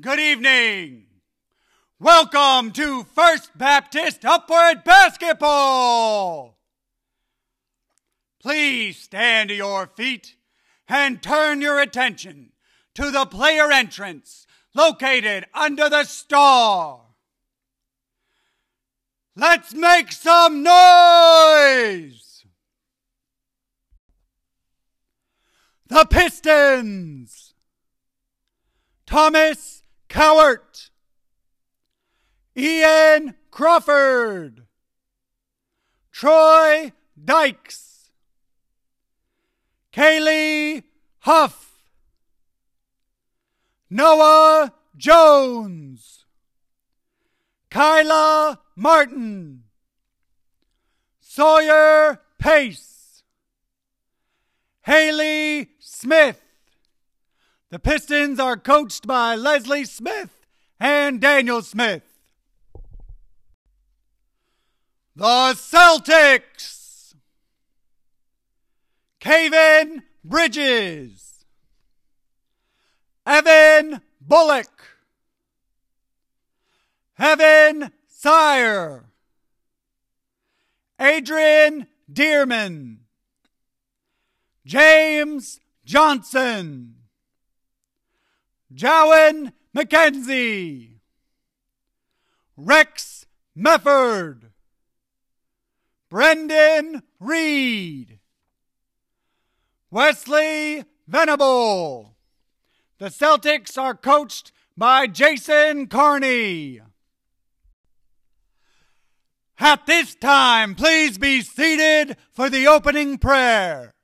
Good evening. Welcome to First Baptist Upward Basketball. Please stand to your feet and turn your attention to the player entrance located under the star. Let's make some noise! The Pistons! Thomas Cowart! Ian Crawford! Troy Dykes! Kaylee Huff! Noah Jones! Kyla Martin, Sawyer Pace, Haley Smith. The Pistons are coached by Leslie Smith and Daniel Smith. The Celtics. Caven Bridges. Evan Bullock. Evan Sire, Adrian Dearman, James Johnson, Jowan McKenzie, Rex Mefford, Brendan Reed, Wesley Venable. The Celtics are coached by Jason Carney. At this time, please be seated for the opening prayer.